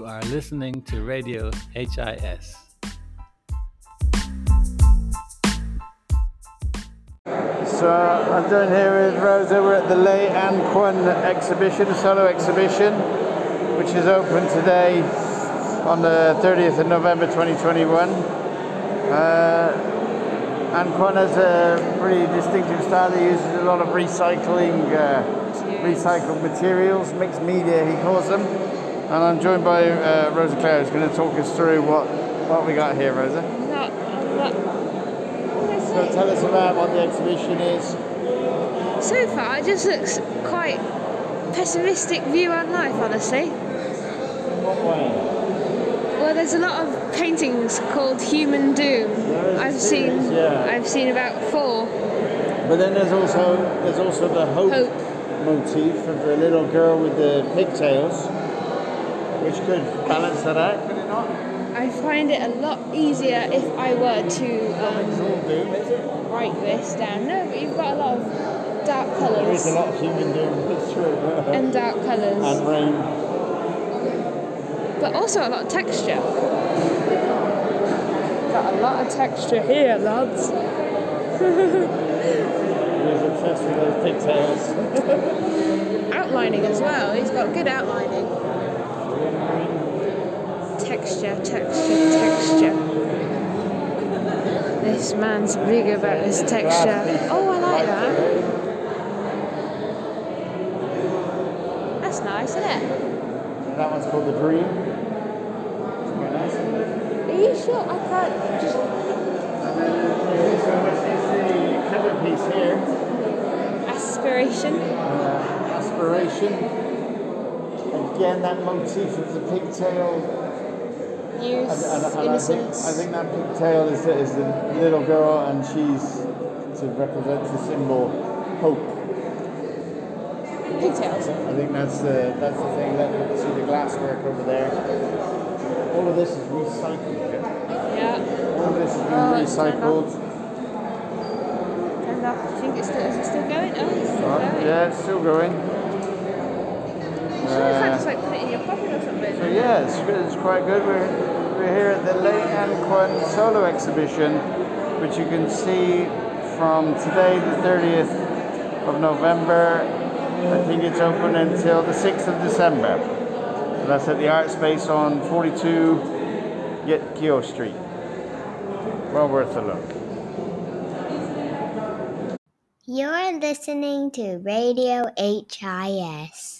You are listening to Radio HIS. So I'm doing here with Rosa. We're at the Le Anh Quan exhibition, a solo exhibition, which is open today on the 30th of November 2021. Uh, Anh Quan has a pretty distinctive style. He uses a lot of recycling, uh, recycled materials, mixed media he calls them. And I'm joined by uh, Rosa Clare who's going to talk us through what, what we got here, Rosa. Not, not, So tell us about what the exhibition is. so far, it just looks quite pessimistic view on life, honestly. In what way? Well, there's a lot of paintings called Human Doom. There is a I've series, seen, yeah. I've seen about four. But then there's also there's also the hope, Hope. motif of the little girl with the pigtails, which could balance that out, could it not? I find it a lot easier if I were to um, all doom, is it? write this down. No, but you've got a lot of dark colours. There is a lot of human doom, it's true. and dark colours, and rain. but also a lot of texture. Got a lot of texture here, lads. He's obsessed with those pigtails. Outlining as well. He's got good outlining. Texture, texture, texture. This man's big about his texture. Oh, I like that. That's nice, isn't it? That one's called the Dream. Nice. Are you sure? I can't just. So this is the cover piece here. Aspiration. Uh, aspiration. Again, that motif of the pigtail Youth. And, and, and I, think, innocence. I think that pigtail is the, is the little girl, and she's to represent the symbol hope. Pigtails. I think that's the that's the thing. Let me see the glass work over there. All of this is recycled. yeah? All of this has been Oh, turned recycled. And I think it's still, is it still going? Oh, it's still Right, going. yeah, it's still going. I'm sure if I Uh, just like put it in your pocket or something. So yeah, it's, it's quite good. We're we're here at the Le Anh Quan solo exhibition, which you can see from today, the 30th of November. I think it's open until the 6th of December. So that's at the Art Space on 42 Yet Kieu Street. Well worth a look. You're listening to Radio HIS.